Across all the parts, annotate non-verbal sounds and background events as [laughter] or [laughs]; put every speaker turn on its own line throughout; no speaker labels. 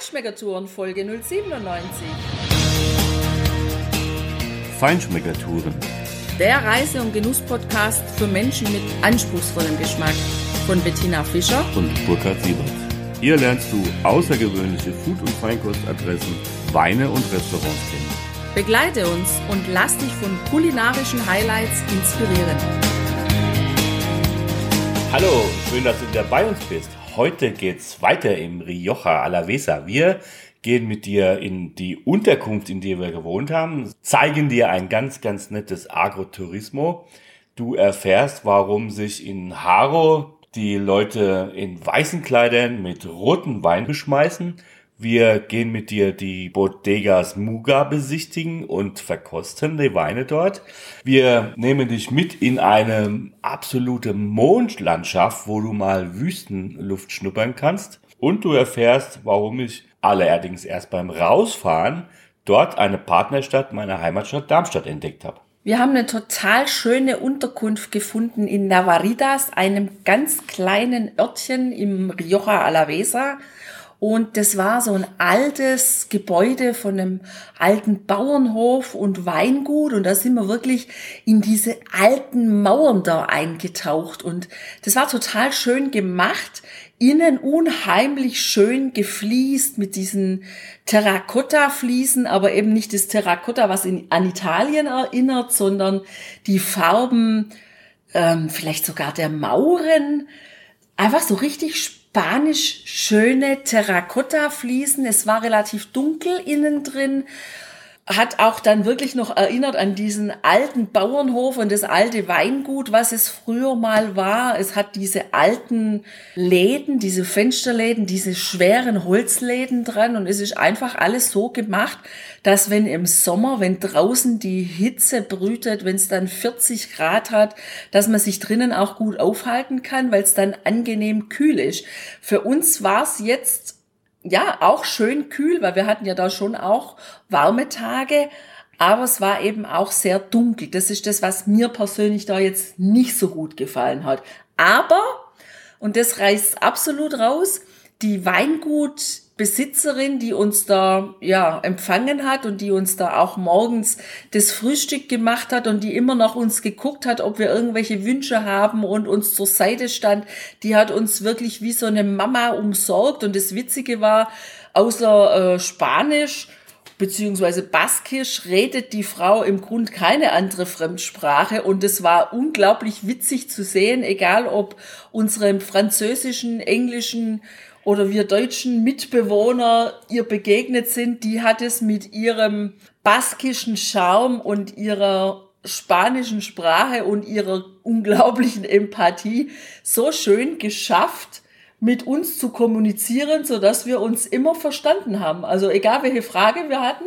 Feinschmeckertouren Folge 097.
Feinschmeckertouren.
Der Reise- und Genuss-Podcast für Menschen mit anspruchsvollem Geschmack von Bettina Fischer
und Burkhard Siebert. Hier lernst du außergewöhnliche Food- und Feinkostadressen, Weine und Restaurants kennen.
Begleite uns und lass dich von kulinarischen Highlights inspirieren.
Hallo, schön, dass du wieder bei uns bist. Heute geht's weiter im Rioja Alavesa. Wir gehen mit dir in die Unterkunft, in der wir gewohnt haben, zeigen dir ein ganz, ganz nettes Agroturismo. Du erfährst, warum sich in Haro die Leute in weißen Kleidern mit roten Wein beschmeißen. Wir gehen mit dir die Bodegas Muga besichtigen und verkosten die Weine dort. Wir nehmen dich mit in eine absolute Mondlandschaft, wo du mal Wüstenluft schnuppern kannst. Und du erfährst, warum ich allerdings erst beim Rausfahren dort eine Partnerstadt meiner Heimatstadt Darmstadt entdeckt habe.
Wir haben eine total schöne Unterkunft gefunden in Navaridas, einem ganz kleinen Örtchen im Rioja Alavesa. Und das war so ein altes Gebäude von einem alten Bauernhof und Weingut. Und da sind wir wirklich in diese alten Mauern da eingetaucht. Und das war total schön gemacht. Innen unheimlich schön gefliest mit diesen Terrakotta-Fliesen, aber eben nicht das Terrakotta, was in, an Italien erinnert, sondern die Farben ähm, vielleicht sogar der Mauren. Einfach so richtig spanisch schöne Terrakotta-Fliesen. Es war relativ dunkel innen drin hat auch dann wirklich noch erinnert an diesen alten Bauernhof und das alte Weingut, was es früher mal war. Es hat diese alten Läden, diese Fensterläden, diese schweren Holzläden dran und es ist einfach alles so gemacht, dass wenn im Sommer, wenn draußen die Hitze brütet, wenn es dann 40 Grad hat, dass man sich drinnen auch gut aufhalten kann, weil es dann angenehm kühl ist. Für uns war es jetzt ja, auch schön kühl, weil wir hatten ja da schon auch warme Tage, aber es war eben auch sehr dunkel. Das ist das, was mir persönlich da jetzt nicht so gut gefallen hat. Aber, und das reißt absolut raus, die Weingut Besitzerin, die uns da ja empfangen hat und die uns da auch morgens das Frühstück gemacht hat und die immer noch uns geguckt hat, ob wir irgendwelche Wünsche haben und uns zur Seite stand, die hat uns wirklich wie so eine Mama umsorgt. Und das Witzige war, außer äh, Spanisch beziehungsweise Baskisch redet die Frau im Grund keine andere Fremdsprache. Und es war unglaublich witzig zu sehen, egal ob unserem französischen, englischen oder wir deutschen Mitbewohner ihr begegnet sind, die hat es mit ihrem baskischen Charme und ihrer spanischen Sprache und ihrer unglaublichen Empathie so schön geschafft, mit uns zu kommunizieren, so dass wir uns immer verstanden haben. Also egal welche Frage wir hatten,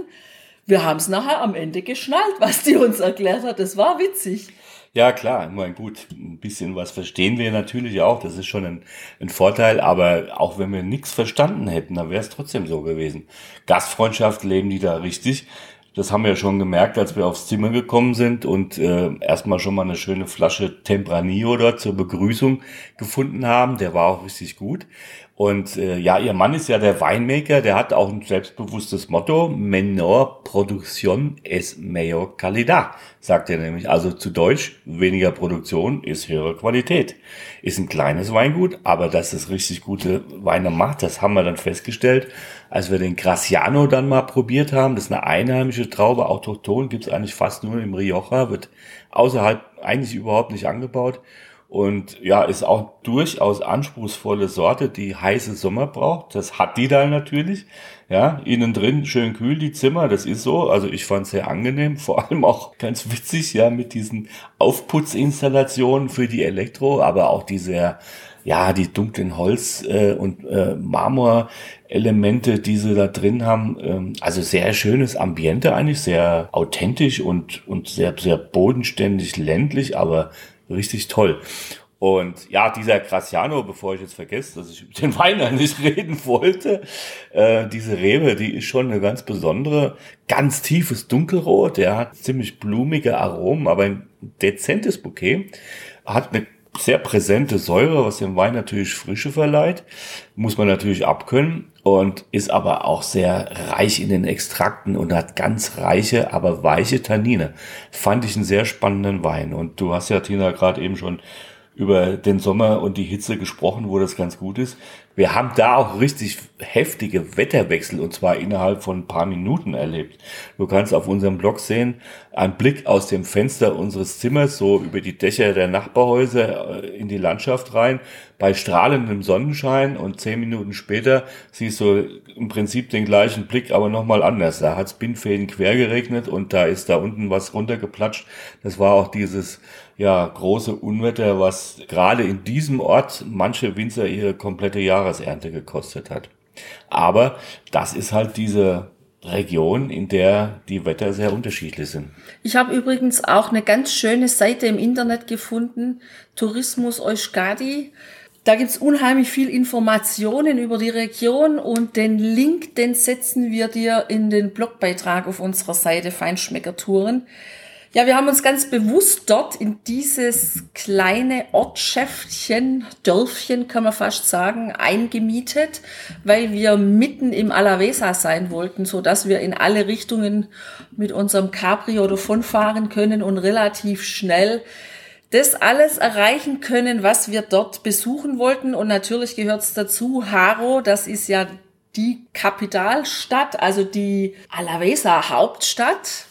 wir haben es nachher am Ende geschnallt, was die uns erklärt hat. Das war witzig.
Ja, klar, ich meine, gut, ein bisschen was verstehen wir natürlich auch, das ist schon ein, ein Vorteil, aber auch wenn wir nichts verstanden hätten, dann wäre es trotzdem so gewesen. Gastfreundschaft leben die da richtig. Das haben wir ja schon gemerkt, als wir aufs Zimmer gekommen sind und äh, erstmal schon mal eine schöne Flasche Tempranillo dort zur Begrüßung gefunden haben. Der war auch richtig gut. Und äh, ja, ihr Mann ist ja der Weinmaker, der hat auch ein selbstbewusstes Motto, menor producción es mayor calidad, sagt er nämlich. Also zu Deutsch, weniger Produktion ist höhere Qualität. Ist ein kleines Weingut, aber dass es richtig gute Weine macht, das haben wir dann festgestellt, als wir den Graciano dann mal probiert haben. Das ist eine einheimische Traube, autochton, gibt's eigentlich fast nur im Rioja, wird außerhalb eigentlich überhaupt nicht angebaut. Und ja, ist auch durchaus anspruchsvolle Sorte, die heiße Sommer braucht. Das hat die da natürlich. Ja, innen drin schön kühl die Zimmer, das ist so. Also ich fand es sehr angenehm, [laughs] vor allem auch ganz witzig, ja, mit diesen Aufputzinstallationen für die Elektro, aber auch diese, ja, die dunklen Holz- äh, und äh, Marmorelemente, die sie da drin haben. Ähm, also sehr schönes Ambiente eigentlich, sehr authentisch und, und sehr, sehr bodenständig ländlich, aber richtig toll. Und ja, dieser Graciano, bevor ich jetzt vergesse, dass ich über den Wein eigentlich reden wollte, äh, diese Rebe, die ist schon eine ganz besondere, ganz tiefes Dunkelrot, der hat ziemlich blumige Aromen, aber ein dezentes Bouquet, hat eine sehr präsente Säure, was dem Wein natürlich Frische verleiht. Muss man natürlich abkönnen und ist aber auch sehr reich in den Extrakten und hat ganz reiche, aber weiche Tannine. Fand ich einen sehr spannenden Wein. Und du hast ja, Tina, gerade eben schon über den Sommer und die Hitze gesprochen, wo das ganz gut ist. Wir haben da auch richtig heftige Wetterwechsel und zwar innerhalb von ein paar Minuten erlebt. Du kannst auf unserem Blog sehen, ein Blick aus dem Fenster unseres Zimmers, so über die Dächer der Nachbarhäuser äh, in die Landschaft rein, bei strahlendem Sonnenschein und zehn Minuten später siehst du im Prinzip den gleichen Blick, aber nochmal anders. Da hat es Bindfäden quer geregnet und da ist da unten was runtergeplatscht. Das war auch dieses ja, große Unwetter, was gerade in diesem Ort manche Winzer ihre komplette Jahresernte gekostet hat. Aber das ist halt diese Region, in der die Wetter sehr unterschiedlich sind.
Ich habe übrigens auch eine ganz schöne Seite im Internet gefunden, Tourismus Euskadi. Da gibt's unheimlich viel Informationen über die Region und den Link, den setzen wir dir in den Blogbeitrag auf unserer Seite Feinschmeckertouren. Ja, wir haben uns ganz bewusst dort in dieses kleine Ortschäftchen, Dörfchen kann man fast sagen, eingemietet, weil wir mitten im Alavesa sein wollten, so dass wir in alle Richtungen mit unserem Cabrio davonfahren können und relativ schnell das alles erreichen können, was wir dort besuchen wollten. Und natürlich gehört es dazu, Haro, das ist ja die Kapitalstadt, also die Alavesa Hauptstadt,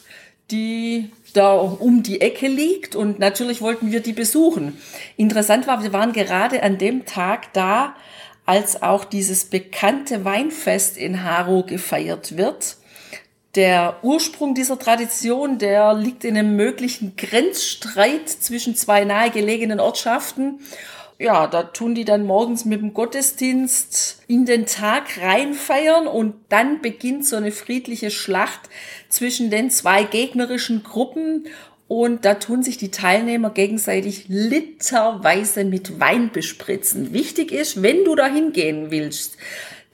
die da um die Ecke liegt und natürlich wollten wir die besuchen. Interessant war, wir waren gerade an dem Tag da, als auch dieses bekannte Weinfest in Haro gefeiert wird. Der Ursprung dieser Tradition, der liegt in einem möglichen Grenzstreit zwischen zwei nahegelegenen Ortschaften ja, da tun die dann morgens mit dem Gottesdienst in den Tag reinfeiern und dann beginnt so eine friedliche Schlacht zwischen den zwei gegnerischen Gruppen und da tun sich die Teilnehmer gegenseitig literweise mit Wein bespritzen. Wichtig ist, wenn du da hingehen willst,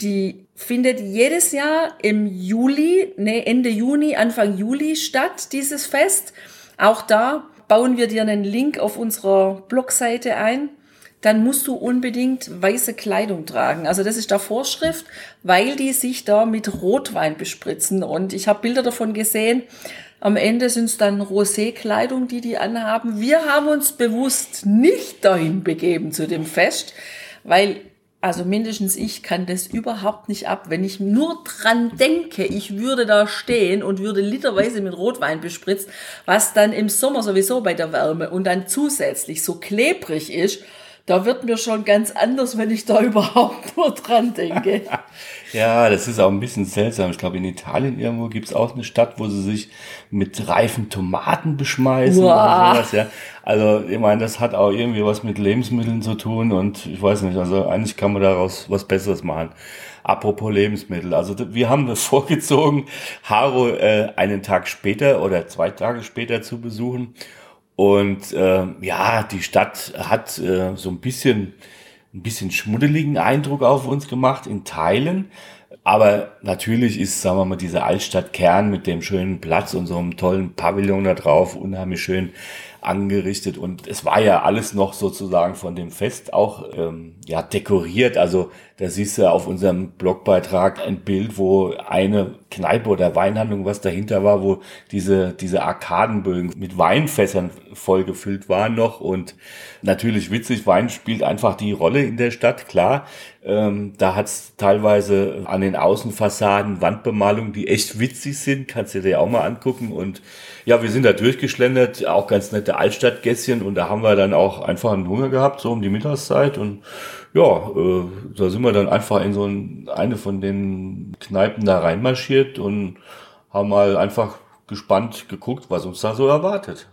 die findet jedes Jahr im Juli, nee, Ende Juni, Anfang Juli statt, dieses Fest. Auch da bauen wir dir einen Link auf unserer Blogseite ein dann musst du unbedingt weiße Kleidung tragen. Also das ist da Vorschrift, weil die sich da mit Rotwein bespritzen. Und ich habe Bilder davon gesehen. Am Ende sind es dann Rosé-Kleidung, die die anhaben. Wir haben uns bewusst nicht dahin begeben zu dem Fest, weil also mindestens ich kann das überhaupt nicht ab. Wenn ich nur dran denke, ich würde da stehen und würde literweise mit Rotwein bespritzt, was dann im Sommer sowieso bei der Wärme und dann zusätzlich so klebrig ist, da wird mir schon ganz anders, wenn ich da [laughs] überhaupt nur dran denke. [laughs]
ja, das ist auch ein bisschen seltsam. Ich glaube, in Italien irgendwo gibt es auch eine Stadt, wo sie sich mit reifen Tomaten beschmeißen. Wow. Sowas, ja. Also, ich meine, das hat auch irgendwie was mit Lebensmitteln zu tun und ich weiß nicht, also eigentlich kann man daraus was Besseres machen. Apropos Lebensmittel. Also wir haben [laughs] vorgezogen, Haro äh, einen Tag später oder zwei Tage später zu besuchen. Und äh, ja, die Stadt hat äh, so ein bisschen, ein bisschen schmuddeligen Eindruck auf uns gemacht in Teilen. Aber natürlich ist, sagen wir mal, dieser Altstadtkern mit dem schönen Platz und so einem tollen Pavillon da drauf unheimlich schön angerichtet und es war ja alles noch sozusagen von dem Fest auch ähm, ja dekoriert. Also da siehst du auf unserem Blogbeitrag ein Bild, wo eine Kneipe oder Weinhandlung, was dahinter war, wo diese diese Arkadenbögen mit Weinfässern vollgefüllt waren noch und natürlich witzig. Wein spielt einfach die Rolle in der Stadt, klar. Ähm, da hat's teilweise an den Außenfassaden Wandbemalungen, die echt witzig sind, kannst du dir auch mal angucken und ja, wir sind da durchgeschlendert, auch ganz nette Altstadtgässchen und da haben wir dann auch einfach einen Hunger gehabt, so um die Mittagszeit und ja, äh, da sind wir dann einfach in so ein, eine von den Kneipen da reinmarschiert und haben mal einfach gespannt geguckt, was uns da so erwartet.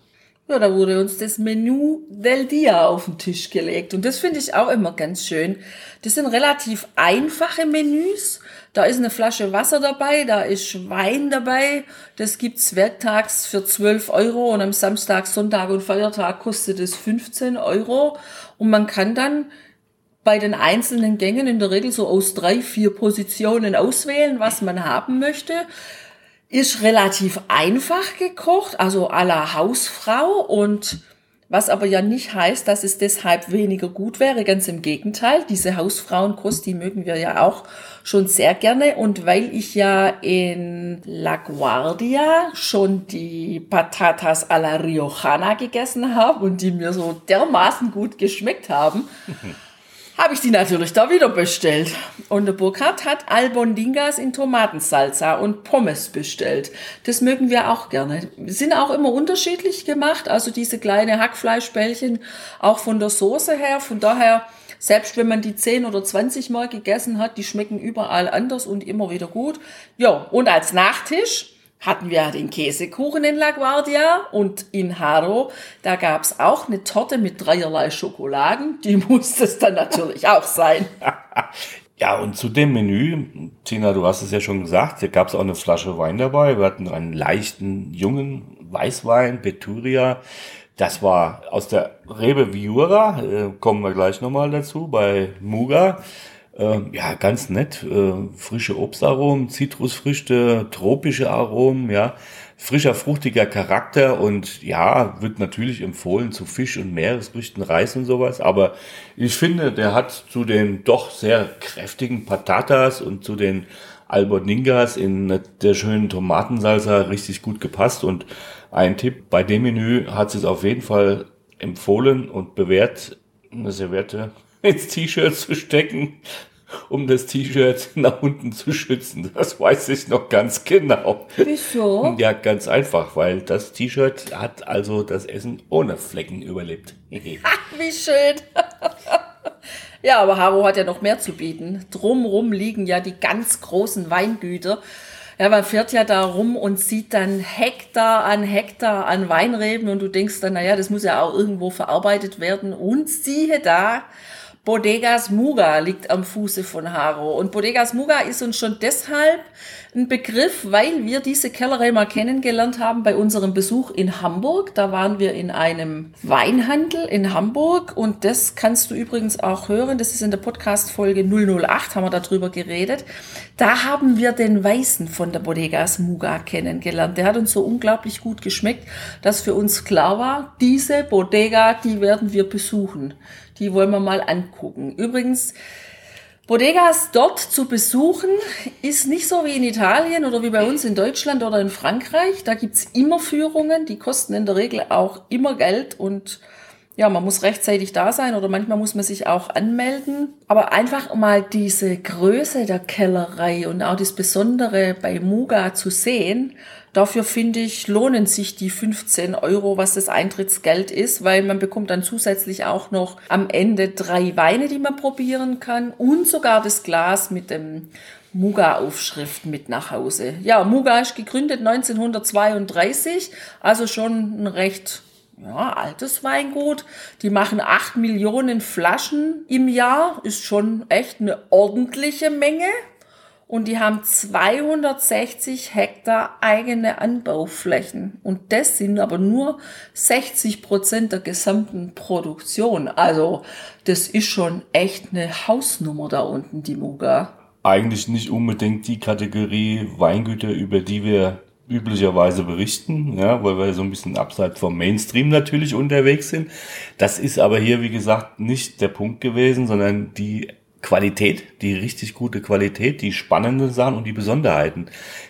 Ja, da wurde uns das Menü del Dia auf den Tisch gelegt. Und das finde ich auch immer ganz schön. Das sind relativ einfache Menüs. Da ist eine Flasche Wasser dabei, da ist Wein dabei. Das gibt's werktags für 12 Euro und am Samstag, Sonntag und Feiertag kostet es 15 Euro. Und man kann dann bei den einzelnen Gängen in der Regel so aus drei, vier Positionen auswählen, was man haben möchte. Ist relativ einfach gekocht, also à la Hausfrau und Was aber ja nicht heißt, dass es deshalb weniger gut wäre. Ganz im Gegenteil. Diese Hausfrauenkost, die mögen wir ja auch schon sehr gerne. Und weil ich ja in La Guardia schon die Patatas a la Riojana gegessen habe und die mir so dermaßen gut geschmeckt haben, [laughs] habe ich die natürlich da wieder bestellt. Und der Burkhard hat Albondingas in Tomatensalsa und Pommes bestellt. Das mögen wir auch gerne. Sind auch immer unterschiedlich gemacht, also diese kleine Hackfleischbällchen auch von der Soße her. Von daher, selbst wenn man die 10 oder 20 Mal gegessen hat, die schmecken überall anders und immer wieder gut. Ja, und als Nachtisch hatten wir den Käsekuchen in La Guardia und in Haro, da gab's auch eine Torte mit dreierlei Schokoladen. Die [laughs] musste es dann natürlich auch sein. [laughs]
Ja, und zu dem Menü, Tina, du hast es ja schon gesagt, hier gab's auch eine Flasche Wein dabei. Wir hatten einen leichten, jungen Weißwein, Beturia. Das war aus der Rebe Viura, äh, kommen wir gleich nochmal dazu, bei Muga. Ähm, ja, ganz nett. Äh, frische Obstaromen, Zitrusfrüchte, tropische Aromen, ja. Frischer, fruchtiger Charakter und ja, wird natürlich empfohlen zu Fisch und Meeresfrüchten, Reis und sowas. Aber ich finde, der hat zu den doch sehr kräftigen Patatas und zu den Alberningas in der schönen Tomatensalsa richtig gut gepasst. Und ein Tipp, bei dem Menü hat es auf jeden Fall empfohlen und bewährt, eine Serviette ins T-Shirt zu stecken, um das T-Shirt nach unten zu schützen. Das weiß ich noch ganz genau.
Wieso?
Ja, ganz einfach, weil das T-Shirt hat also das Essen ohne Flecken überlebt. [laughs]
Wie schön. ja, aber Haro hat ja noch mehr zu bieten. Drumrum liegen ja die ganz großen Weingüter. Ja, man fährt ja da rum und sieht dann Hektar an Hektar an Weinreben und du denkst dann, naja, das muss ja auch irgendwo verarbeitet werden. Und siehe da, Bodegas Muga liegt am Fuße von Haro. Und Bodegas Muga ist uns schon deshalb ein Begriff, weil wir diese Kellerei mal kennengelernt haben bei unserem Besuch in Hamburg. Da waren wir in einem Weinhandel in Hamburg und das kannst du übrigens auch hören. Das ist in der Podcast-Folge 008, haben wir darüber geredet. Da haben wir den Weißen von der Bodegas Muga kennengelernt. Der hat uns so unglaublich gut geschmeckt, dass für uns klar war, diese Bodega, die werden wir besuchen. Die wollen wir mal angucken. Übrigens, Bodegas dort zu besuchen ist nicht so wie in Italien oder wie bei uns in Deutschland oder in Frankreich. Da gibt's immer Führungen, die kosten in der Regel auch immer Geld und ja, man muss rechtzeitig da sein oder manchmal muss man sich auch anmelden. Aber einfach mal diese Größe der Kellerei und auch das Besondere bei Muga zu sehen, Dafür finde ich, lohnen sich die 15 Euro, was das Eintrittsgeld ist, weil man bekommt dann zusätzlich auch noch am Ende drei Weine, die man probieren kann und sogar das Glas mit dem Muga-Aufschrift mit nach Hause. Ja, Muga ist gegründet 1932, also schon ein recht ja, altes Weingut. Die machen acht Millionen Flaschen im Jahr, ist schon echt eine ordentliche Menge und die haben 260 Hektar eigene Anbauflächen. Und das sind aber nur 60 Prozent der gesamten Produktion. Also das ist schon echt eine Hausnummer da unten, die Muga.
Eigentlich nicht unbedingt die Kategorie Weingüter, über die wir üblicherweise berichten, ja, weil wir so ein bisschen abseits vom Mainstream natürlich unterwegs sind. Das ist aber hier, wie gesagt, nicht der Punkt gewesen, sondern die Qualität, die richtig gute Qualität, die spannenden Sachen und die Besonderheiten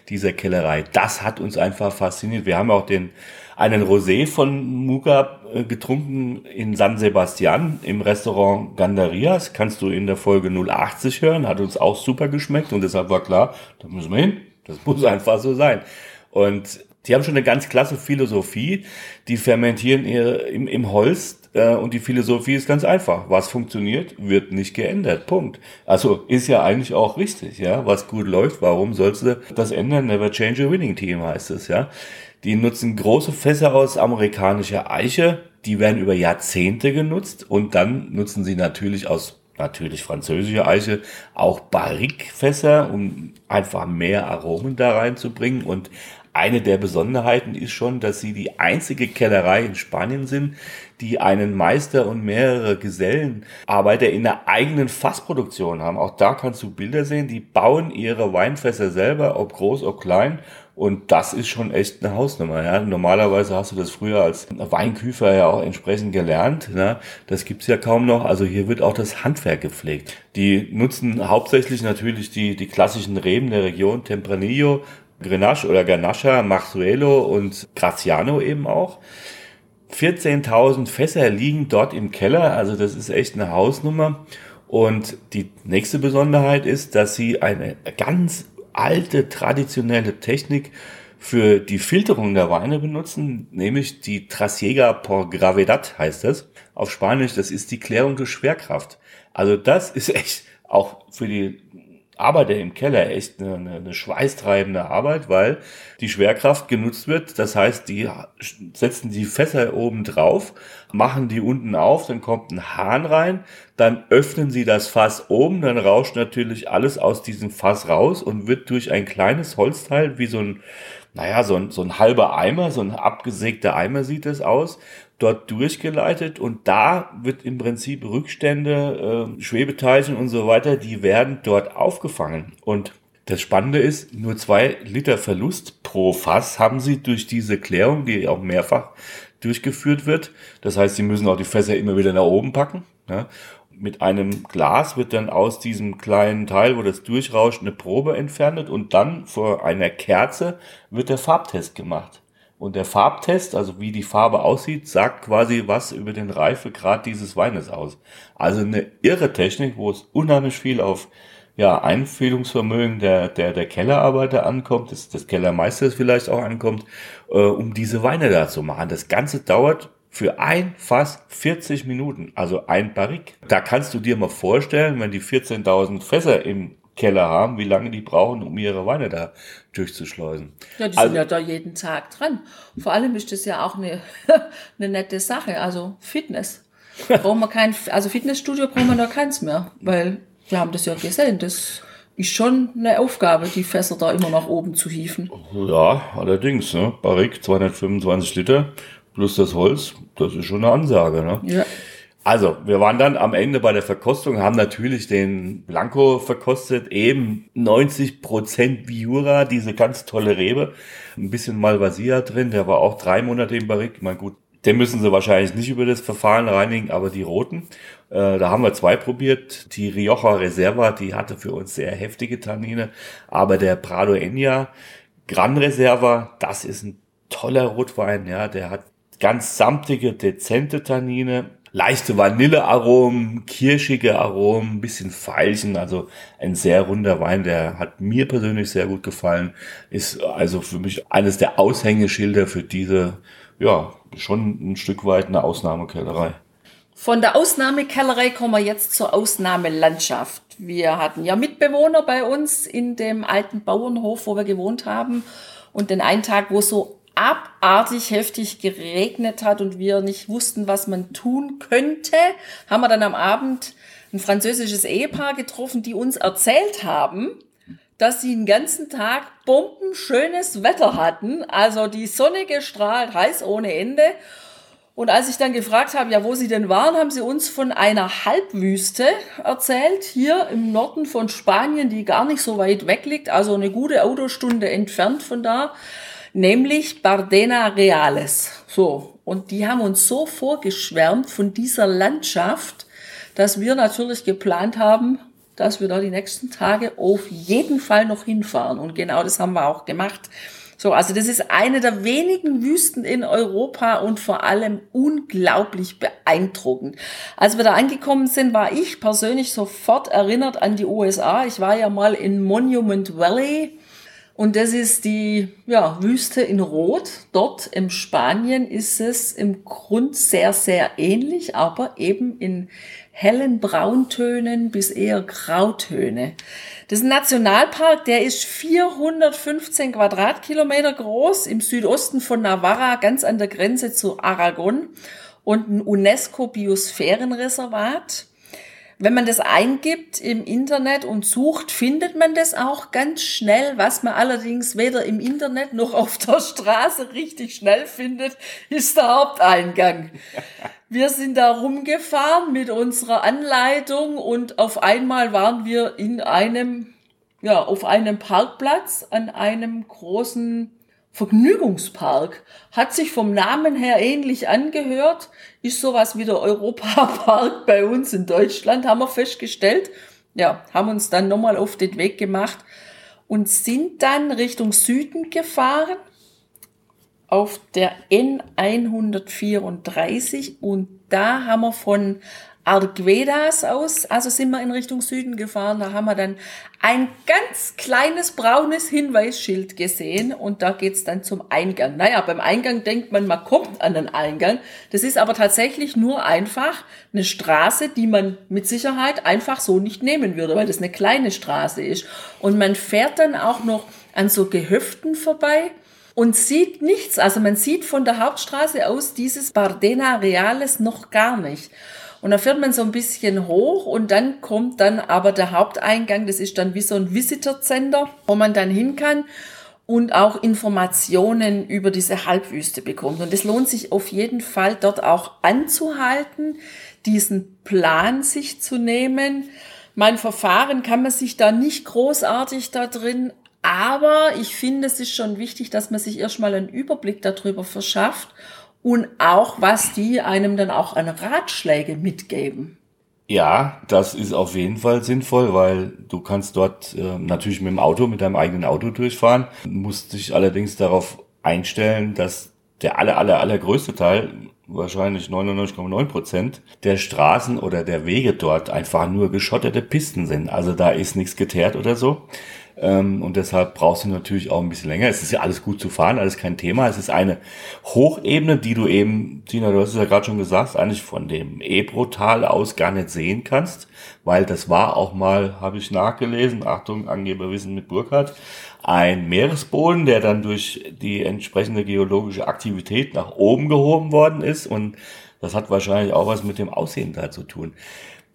dieser Kellerei. Das hat uns einfach fasziniert. Wir haben auch den einen Rosé von Muga äh, getrunken in San Sebastian im Restaurant Gandarias. Kannst du in der Folge 080 hören. Hat uns auch super geschmeckt und deshalb war klar, da müssen wir hin. Das muss [laughs] einfach so sein. Und die haben schon eine ganz klasse Philosophie. Die fermentieren ihr im, im Holz äh, und die Philosophie ist ganz einfach. Was funktioniert, wird nicht geändert. Punkt. Also ist ja eigentlich auch richtig, ja. Was gut läuft, warum sollst du das ändern? Never change a winning team heißt es, ja. Die nutzen große Fässer aus amerikanischer Eiche. Die werden über Jahrzehnte genutzt und dann nutzen sie natürlich aus natürlich französischer Eiche auch Barrique-Fässer, um einfach mehr Aromen da reinzubringen und eine der Besonderheiten ist schon, dass sie die einzige Kellerei in Spanien sind, die einen Meister und mehrere Gesellenarbeiter in der eigenen Fassproduktion haben. Auch da kannst du Bilder sehen, die bauen ihre Weinfässer selber, ob groß, ob klein. Und das ist schon echt eine Hausnummer. Ja. Normalerweise hast du das früher als Weinküfer ja auch entsprechend gelernt. Ne. Das gibt's ja kaum noch. Also hier wird auch das Handwerk gepflegt. Die nutzen hauptsächlich natürlich die, die klassischen Reben der Region, Tempranillo, Grenache oder Ganacha, Marzuelo und Graziano eben auch. 14.000 Fässer liegen dort im Keller, also das ist echt eine Hausnummer. Und die nächste Besonderheit ist, dass sie eine ganz alte, traditionelle Technik für die Filterung der Weine benutzen, nämlich die Trasiega por Gravedad heißt das. Auf Spanisch, das ist die Klärung durch Schwerkraft. Also das ist echt auch für die Arbeiter im Keller echt eine, eine, eine schweißtreibende Arbeit, weil die Schwerkraft genutzt wird. Das heißt, die setzen die Fässer oben drauf, machen die unten auf, dann kommt ein Hahn rein, dann öffnen sie das Fass oben, dann rauscht natürlich alles aus diesem Fass raus und wird durch ein kleines Holzteil wie so ein naja, so ein, so ein halber Eimer, so ein abgesägter Eimer sieht es aus, dort durchgeleitet und da wird im Prinzip Rückstände, äh, Schwebeteilchen und so weiter, die werden dort aufgefangen. Und das Spannende ist, nur zwei Liter Verlust pro Fass haben sie durch diese Klärung, die auch mehrfach durchgeführt wird. Das heißt, sie müssen auch die Fässer immer wieder nach oben packen. Ja? Mit einem Glas wird dann aus diesem kleinen Teil, wo das durchrauscht, eine Probe entfernt und dann vor einer Kerze wird der Farbtest gemacht. Und der Farbtest, also wie die Farbe aussieht, sagt quasi was über den Reifegrad dieses Weines aus. Also eine irre Technik, wo es unheimlich viel auf ja, Einfühlungsvermögen der, der, der Kellerarbeiter ankommt, des, des Kellermeisters vielleicht auch ankommt, äh, um diese Weine da zu machen. Das Ganze dauert für ein Fass 40 Minuten, also ein Barrik. Da kannst du dir mal vorstellen, wenn die 14.000 Fässer im Keller haben, wie lange die brauchen, um ihre Weine da durchzuschleusen.
Ja, die also, sind ja da jeden Tag dran. Vor allem ist das ja auch eine, [laughs] eine nette Sache, also Fitness. [laughs] brauchen wir kein, also Fitnessstudio brauchen wir da keins mehr, weil wir haben das ja gesehen, das ist schon eine Aufgabe, die Fässer da immer nach oben zu hieven.
Ja, allerdings, ne? Barrique 225 Liter plus das Holz, das ist schon eine Ansage, ne? Ja. Also, wir waren dann am Ende bei der Verkostung, haben natürlich den Blanco verkostet, eben 90 Prozent Viura, diese ganz tolle Rebe. Ein bisschen Malvasia drin, der war auch drei Monate im Barrique. Mein gut, den müssen sie wahrscheinlich nicht über das Verfahren reinigen, aber die roten, äh, da haben wir zwei probiert. Die Rioja Reserva, die hatte für uns sehr heftige Tannine, aber der Prado Enya Gran Reserva, das ist ein toller Rotwein, ja, der hat ganz samtige, dezente Tannine, leichte Vanillearomen, kirschige Aromen, bisschen Veilchen, also ein sehr runder Wein, der hat mir persönlich sehr gut gefallen, ist also für mich eines der Aushängeschilder für diese, ja, schon ein Stück weit eine Ausnahmekellerei.
Von der Ausnahmekellerei kommen wir jetzt zur Ausnahmelandschaft. Wir hatten ja Mitbewohner bei uns in dem alten Bauernhof, wo wir gewohnt haben. Und den einen Tag, wo so abartig heftig geregnet hat und wir nicht wussten, was man tun könnte, haben wir dann am Abend ein französisches Ehepaar getroffen, die uns erzählt haben, dass sie den ganzen Tag bombenschönes Wetter hatten. Also die Sonne gestrahlt, heiß ohne Ende. Und als ich dann gefragt habe, ja, wo sie denn waren, haben sie uns von einer Halbwüste erzählt, hier im Norden von Spanien, die gar nicht so weit weg liegt, also eine gute Autostunde entfernt von da nämlich Bardena Reales. So. Und die haben uns so vorgeschwärmt von dieser Landschaft, dass wir natürlich geplant haben, dass wir da die nächsten Tage auf jeden Fall noch hinfahren. Und genau das haben wir auch gemacht. So, also das ist eine der wenigen Wüsten in Europa und vor allem unglaublich beeindruckend. Als wir da angekommen sind, war ich persönlich sofort erinnert an die USA. Ich war ja mal in Monument Valley und das ist die ja, Wüste in Rot. Dort im Spanien ist es im Grund sehr, sehr ähnlich, aber eben in hellen Brauntönen bis eher Grautöne. Das Nationalpark, der ist 415 Quadratkilometer groß im Südosten von Navarra, ganz an der Grenze zu Aragon und ein UNESCO-Biosphärenreservat. Wenn man das eingibt im Internet und sucht, findet man das auch ganz schnell. Was man allerdings weder im Internet noch auf der Straße richtig schnell findet, ist der Haupteingang. Wir sind da rumgefahren mit unserer Anleitung und auf einmal waren wir in einem, ja, auf einem Parkplatz an einem großen Vergnügungspark. Hat sich vom Namen her ähnlich angehört, ist sowas wie der [laughs] Europapark bei uns in Deutschland, haben wir festgestellt. Ja, haben uns dann nochmal auf den Weg gemacht und sind dann Richtung Süden gefahren auf der N134 und da haben wir von Arguedas aus, also sind wir in Richtung Süden gefahren, da haben wir dann ein ganz kleines braunes Hinweisschild gesehen und da geht's dann zum Eingang. Naja, beim Eingang denkt man, man kommt an den Eingang. Das ist aber tatsächlich nur einfach eine Straße, die man mit Sicherheit einfach so nicht nehmen würde, weil das eine kleine Straße ist. Und man fährt dann auch noch an so Gehöften vorbei und sieht nichts. Also man sieht von der Hauptstraße aus dieses Bardena Reales noch gar nicht. Und da fährt man so ein bisschen hoch und dann kommt dann aber der Haupteingang, das ist dann wie so ein Visitor-Center, wo man dann hin kann und auch Informationen über diese Halbwüste bekommt. Und es lohnt sich auf jeden Fall dort auch anzuhalten, diesen Plan sich zu nehmen. Mein Verfahren kann man sich da nicht großartig da drin aber ich finde, es ist schon wichtig, dass man sich erstmal einen Überblick darüber verschafft und auch, was die einem dann auch an Ratschläge mitgeben.
Ja, das ist auf jeden Fall sinnvoll, weil du kannst dort äh, natürlich mit dem Auto, mit deinem eigenen Auto durchfahren, musst dich allerdings darauf einstellen, dass der aller, aller, allergrößte Teil, wahrscheinlich 99,9 Prozent der Straßen oder der Wege dort einfach nur geschottete Pisten sind. Also da ist nichts geteert oder so. Ähm, und deshalb brauchst du natürlich auch ein bisschen länger. Es ist ja alles gut zu fahren, alles kein Thema. Es ist eine Hochebene, die du eben, Tina, du hast es ja gerade schon gesagt, eigentlich von dem Ebro-Tal aus gar nicht sehen kannst, weil das war auch mal, habe ich nachgelesen, Achtung, Angeberwissen mit Burkhardt, ein Meeresboden, der dann durch die entsprechende geologische Aktivität nach oben gehoben worden ist und das hat wahrscheinlich auch was mit dem Aussehen da zu tun.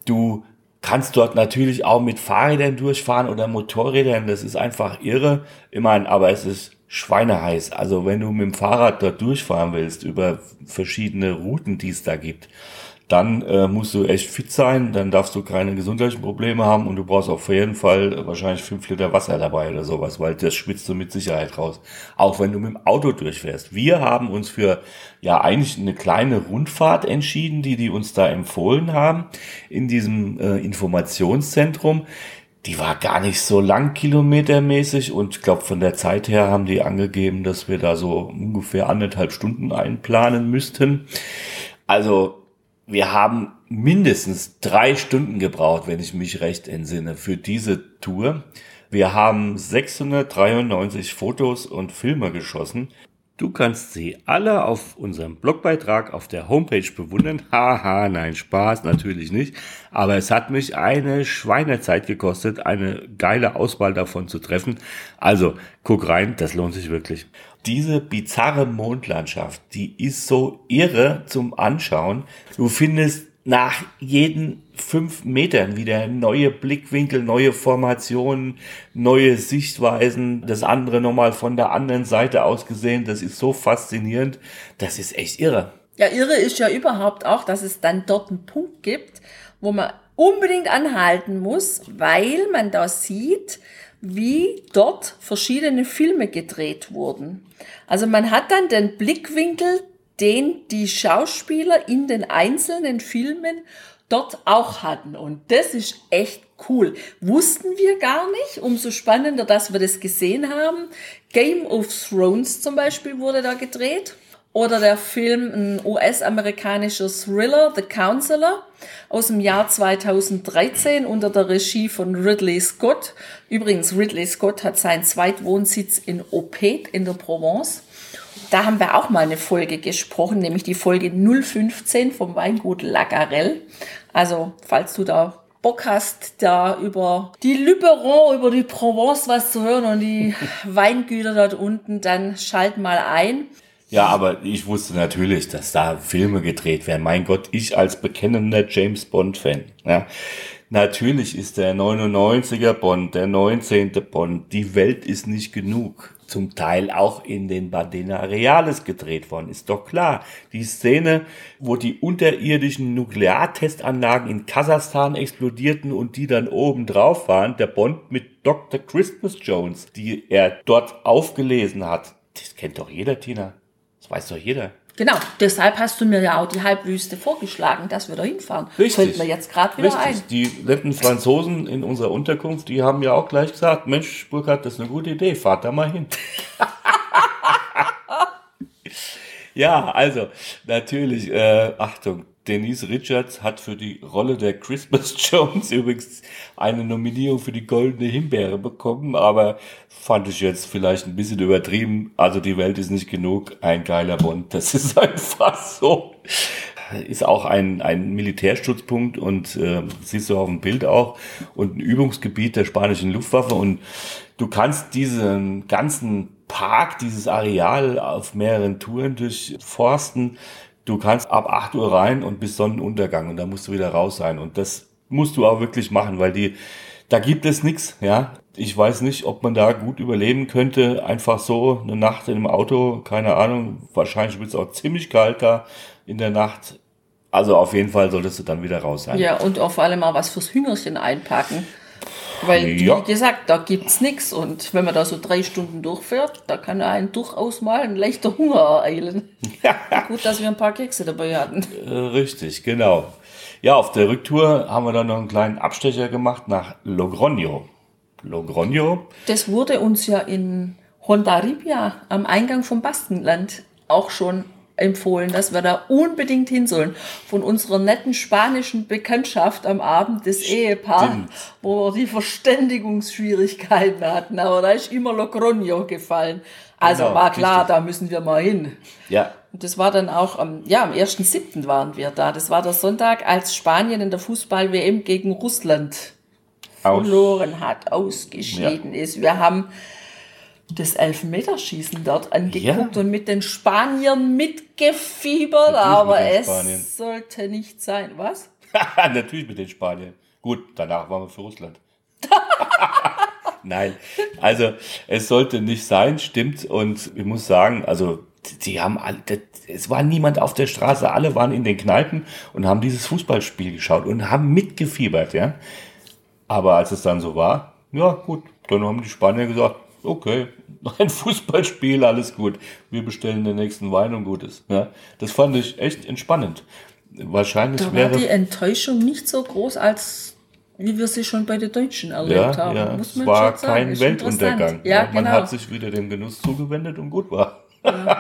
Du kannst dort natürlich auch mit Fahrrädern durchfahren oder Motorrädern. Das ist einfach irre. Ich meine, aber es ist schweineheiß. Also wenn du mit dem Fahrrad dort durchfahren willst über verschiedene Routen, die es da gibt, dann äh, musst du echt fit sein, dann darfst du keine gesundheitlichen Probleme haben und du brauchst auf jeden Fall wahrscheinlich fünf Liter Wasser dabei oder sowas, weil das schwitzt du mit Sicherheit raus. Auch wenn du mit dem Auto durchfährst. Wir haben uns für ja eigentlich eine kleine Rundfahrt entschieden, die die uns da empfohlen haben in diesem äh, Informationszentrum. Die war gar nicht so lang kilometermäßig und ich glaube von der Zeit her haben die angegeben, dass wir da so ungefähr anderthalb Stunden einplanen müssten. Also wir haben mindestens drei Stunden gebraucht, wenn ich mich recht entsinne, für diese Tour. Wir haben 693 Fotos und Filme geschossen. Du kannst sie alle auf unserem Blogbeitrag auf der Homepage bewundern. [laughs] Haha, nein, Spaß natürlich nicht. Aber es hat mich eine Schweinezeit gekostet, eine geile Auswahl davon zu treffen. Also, guck rein, das lohnt sich wirklich. Diese bizarre Mondlandschaft, die ist so irre zum Anschauen. Du findest nach jeden fünf Metern wieder neue Blickwinkel, neue Formationen, neue Sichtweisen, das andere nochmal von der anderen Seite aus gesehen. Das ist so faszinierend. Das ist echt irre.
Ja, irre ist ja überhaupt auch, dass es dann dort einen Punkt gibt, wo man unbedingt anhalten muss, weil man da sieht, wie dort verschiedene Filme gedreht wurden. Also man hat dann den Blickwinkel, den die Schauspieler in den einzelnen Filmen dort auch hatten. Und das ist echt cool. Wussten wir gar nicht. Umso spannender, dass wir das gesehen haben. Game of Thrones zum Beispiel wurde da gedreht. Oder der Film, ein US-amerikanischer Thriller, The Counselor, aus dem Jahr 2013 unter der Regie von Ridley Scott. Übrigens, Ridley Scott hat seinen Zweitwohnsitz in Opet in der Provence. Da haben wir auch mal eine Folge gesprochen, nämlich die Folge 015 vom Weingut Lagarelle. Also, falls du da Bock hast, da über die Luberon, über die Provence was zu hören und die [laughs] Weingüter dort unten, dann schalt mal ein.
Ja, aber ich wusste natürlich, dass da Filme gedreht werden. Mein Gott, ich als bekennender James Bond-Fan. Ja. Natürlich ist der 99er Bond, der 19. Bond, die Welt ist nicht genug. Zum Teil auch in den Badena Reales gedreht worden, ist doch klar. Die Szene, wo die unterirdischen Nukleartestanlagen in Kasachstan explodierten und die dann oben drauf waren, der Bond mit Dr. Christmas Jones, die er dort aufgelesen hat. Das kennt doch jeder, Tina. Das weiß doch jeder.
Genau, deshalb hast du mir ja auch die Halbwüste vorgeschlagen, dass wir da hinfahren.
Richtig.
Fällt mir jetzt gerade wieder
Richtig.
ein.
Die netten Franzosen in unserer Unterkunft, die haben ja auch gleich gesagt, Mensch, Burkhard, das ist eine gute Idee, fahrt da mal hin. [laughs] ja, also natürlich, äh, Achtung, Denise Richards hat für die Rolle der Christmas [laughs] Jones übrigens eine Nominierung für die Goldene Himbeere bekommen, aber fand ich jetzt vielleicht ein bisschen übertrieben. Also die Welt ist nicht genug, ein geiler Bond, das [laughs] ist einfach so. Ist auch ein, ein Militärstützpunkt und äh, siehst du auf dem Bild auch und ein Übungsgebiet der spanischen Luftwaffe und du kannst diesen ganzen Park, dieses Areal auf mehreren Touren durchforsten. Du kannst ab 8 Uhr rein und bis Sonnenuntergang und dann musst du wieder raus sein. Und das musst du auch wirklich machen, weil die, da gibt es nichts, ja. Ich weiß nicht, ob man da gut überleben könnte. Einfach so eine Nacht in einem Auto, keine Ahnung. Wahrscheinlich wird es auch ziemlich kalt da in der Nacht. Also auf jeden Fall solltest du dann wieder raus sein.
Ja, und auch vor allem mal was fürs Hüngerchen einpacken. Weil,
Ja.
wie gesagt, da gibt's nix Und wenn man da so drei Stunden durchfährt, da kann einen durchaus mal ein leichter Hunger ereilen. Gut, dass wir ein paar Kekse dabei hatten.
Äh, Richtig, genau. Ja, auf der Rücktour haben wir dann noch einen kleinen Abstecher gemacht nach Logroño. Logroño,
Das wurde uns ja in Hondarribia am Eingang vom Baskenland auch schon empfohlen, dass wir da unbedingt hin sollen. Von unserer netten spanischen Bekanntschaft am Abend des Ehepaars, wo wir die Verständigungsschwierigkeiten hatten. Aber da ist immer Logroño gefallen. Also
Genau,
war klar,
richtig.
da müssen wir mal hin.
ja,
Und das war dann auch am, ja, am 1.7. waren wir da. Das war der Sonntag, als Spanien in der Fußball-WM gegen Russland
aus,
verloren hat, ausgeschieden ist. Wir haben das Elfmeterschießen dort angeguckt
Ja.
und mit den Spaniern mitgefiebert,
Natürlich
aber
mit
es
Spaniern.
sollte nicht sein. Was? [laughs]
natürlich mit den Spaniern. Gut, danach waren wir für Russland. [laughs] Nein, also es sollte nicht sein, stimmt. Und ich muss sagen, also die haben alle, es war niemand auf der Straße, alle waren in den Kneipen und haben dieses Fußballspiel geschaut und haben mitgefiebert, ja. Aber als es dann so war, ja gut, dann haben die Spanier gesagt, okay, [laughs] ein Fußballspiel, alles gut. Wir bestellen den nächsten Wein und gut ist. Ja, das fand ich echt entspannend. Wahrscheinlich
Da war
wäre
die Enttäuschung nicht so groß, als wie wir sie schon bei den Deutschen erlebt
Ja,
haben.
ja,
Muss
es
man
war
schon sagen.
kein
Ist
Weltuntergang.
interessant. Ja,
man
genau.
hat sich wieder dem Genuss zugewendet und gut war.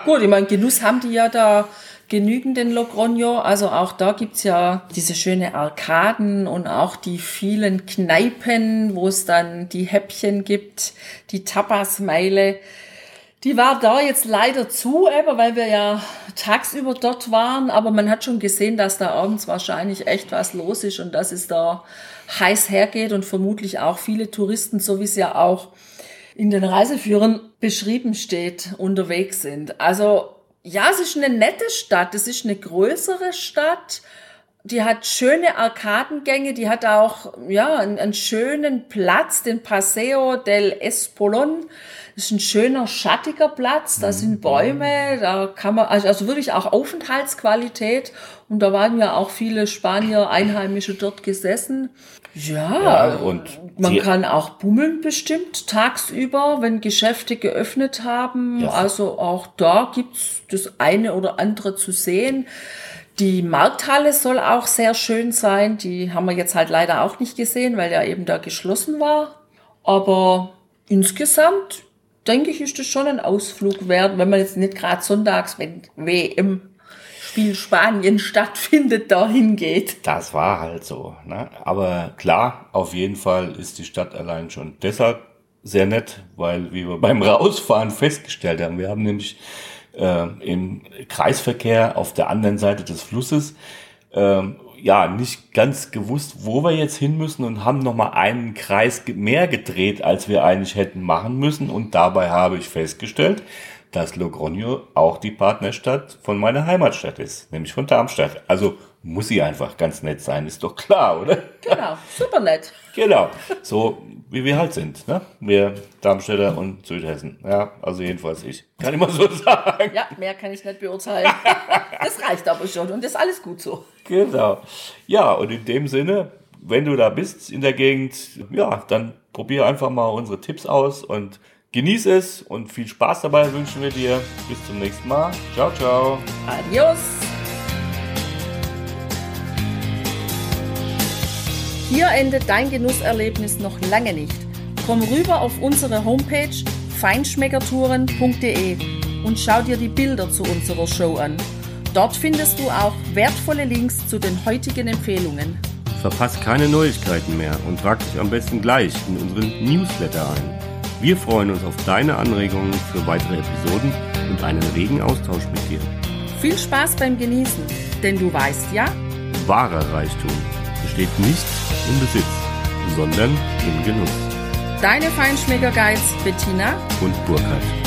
Gut, ich meine, Genuss haben die ja da genügend in Logroño. Also auch da gibt's ja diese schöne Arkaden und auch die vielen Kneipen, wo es dann die Häppchen gibt, die Tapasmeile. Die war da jetzt leider zu, eben, weil wir ja tagsüber dort waren, aber man hat schon gesehen, dass da abends wahrscheinlich echt was los ist und dass es da heiß hergeht und vermutlich auch viele Touristen, so wie es ja auch in den Reiseführern beschrieben steht, unterwegs sind. Also ja, es ist eine nette Stadt, es ist eine größere Stadt, die hat schöne Arkadengänge, die hat auch ja einen, einen schönen Platz, den Paseo del Espolón. Das ist ein schöner schattiger Platz, da sind Bäume, da kann man also, also wirklich auch Aufenthaltsqualität. Und da waren ja auch viele Spanier, Einheimische dort gesessen. Ja,
Ja, und
man kann auch bummeln bestimmt tagsüber, wenn Geschäfte geöffnet haben.
Ja.
Also auch da gibt's das eine oder andere zu sehen. Die Markthalle soll auch sehr schön sein. Die haben wir jetzt halt leider auch nicht gesehen, weil ja eben da geschlossen war. Aber insgesamt denke ich, ist das schon ein Ausflug wert, wenn man jetzt nicht gerade sonntags, wenn WM Spiel Spanien stattfindet, dahin geht.
Das war halt so. Ne? Aber klar, auf jeden Fall ist die Stadt allein schon deshalb sehr nett, weil wie wir beim Rausfahren festgestellt haben, wir haben nämlich äh, im Kreisverkehr auf der anderen Seite des Flusses ähm, ja nicht ganz gewusst, wo wir jetzt hin müssen und haben noch mal einen Kreis mehr gedreht, als wir eigentlich hätten machen müssen. Und dabei habe ich festgestellt, dass Logronio auch die Partnerstadt von meiner Heimatstadt ist, nämlich von Darmstadt. Also muss sie einfach ganz nett sein, ist doch klar, oder?
Genau, super nett. [laughs]
Genau, so wie wir halt sind, ne? Wir Darmstädter und Südhessen. Ja, also jedenfalls ich. Kann ich mal so [laughs] sagen.
Ja, mehr kann ich nicht beurteilen. [laughs] Das reicht aber schon und ist alles gut so.
Genau. Ja, und in dem Sinne, wenn du da bist in der Gegend, ja, dann probier einfach mal unsere Tipps aus und genieß es und viel Spaß dabei wünschen wir dir. Bis zum nächsten Mal. Ciao, ciao.
Adios. Hier endet dein Genusserlebnis noch lange nicht. Komm rüber auf unsere Homepage feinschmeckertouren.de und schau dir die Bilder zu unserer Show an. Dort findest du auch wertvolle Links zu den heutigen Empfehlungen.
Verpasst keine Neuigkeiten mehr und trag dich am besten gleich in unseren Newsletter ein. Wir freuen uns auf deine Anregungen für weitere Episoden und einen regen Austausch mit dir.
Viel Spaß beim Genießen, denn du weißt ja,
Wahrer Reichtum besteht nicht im Besitz, sondern im Genuss.
deine Feinschmecker Guides Bettina
Und Burkhard.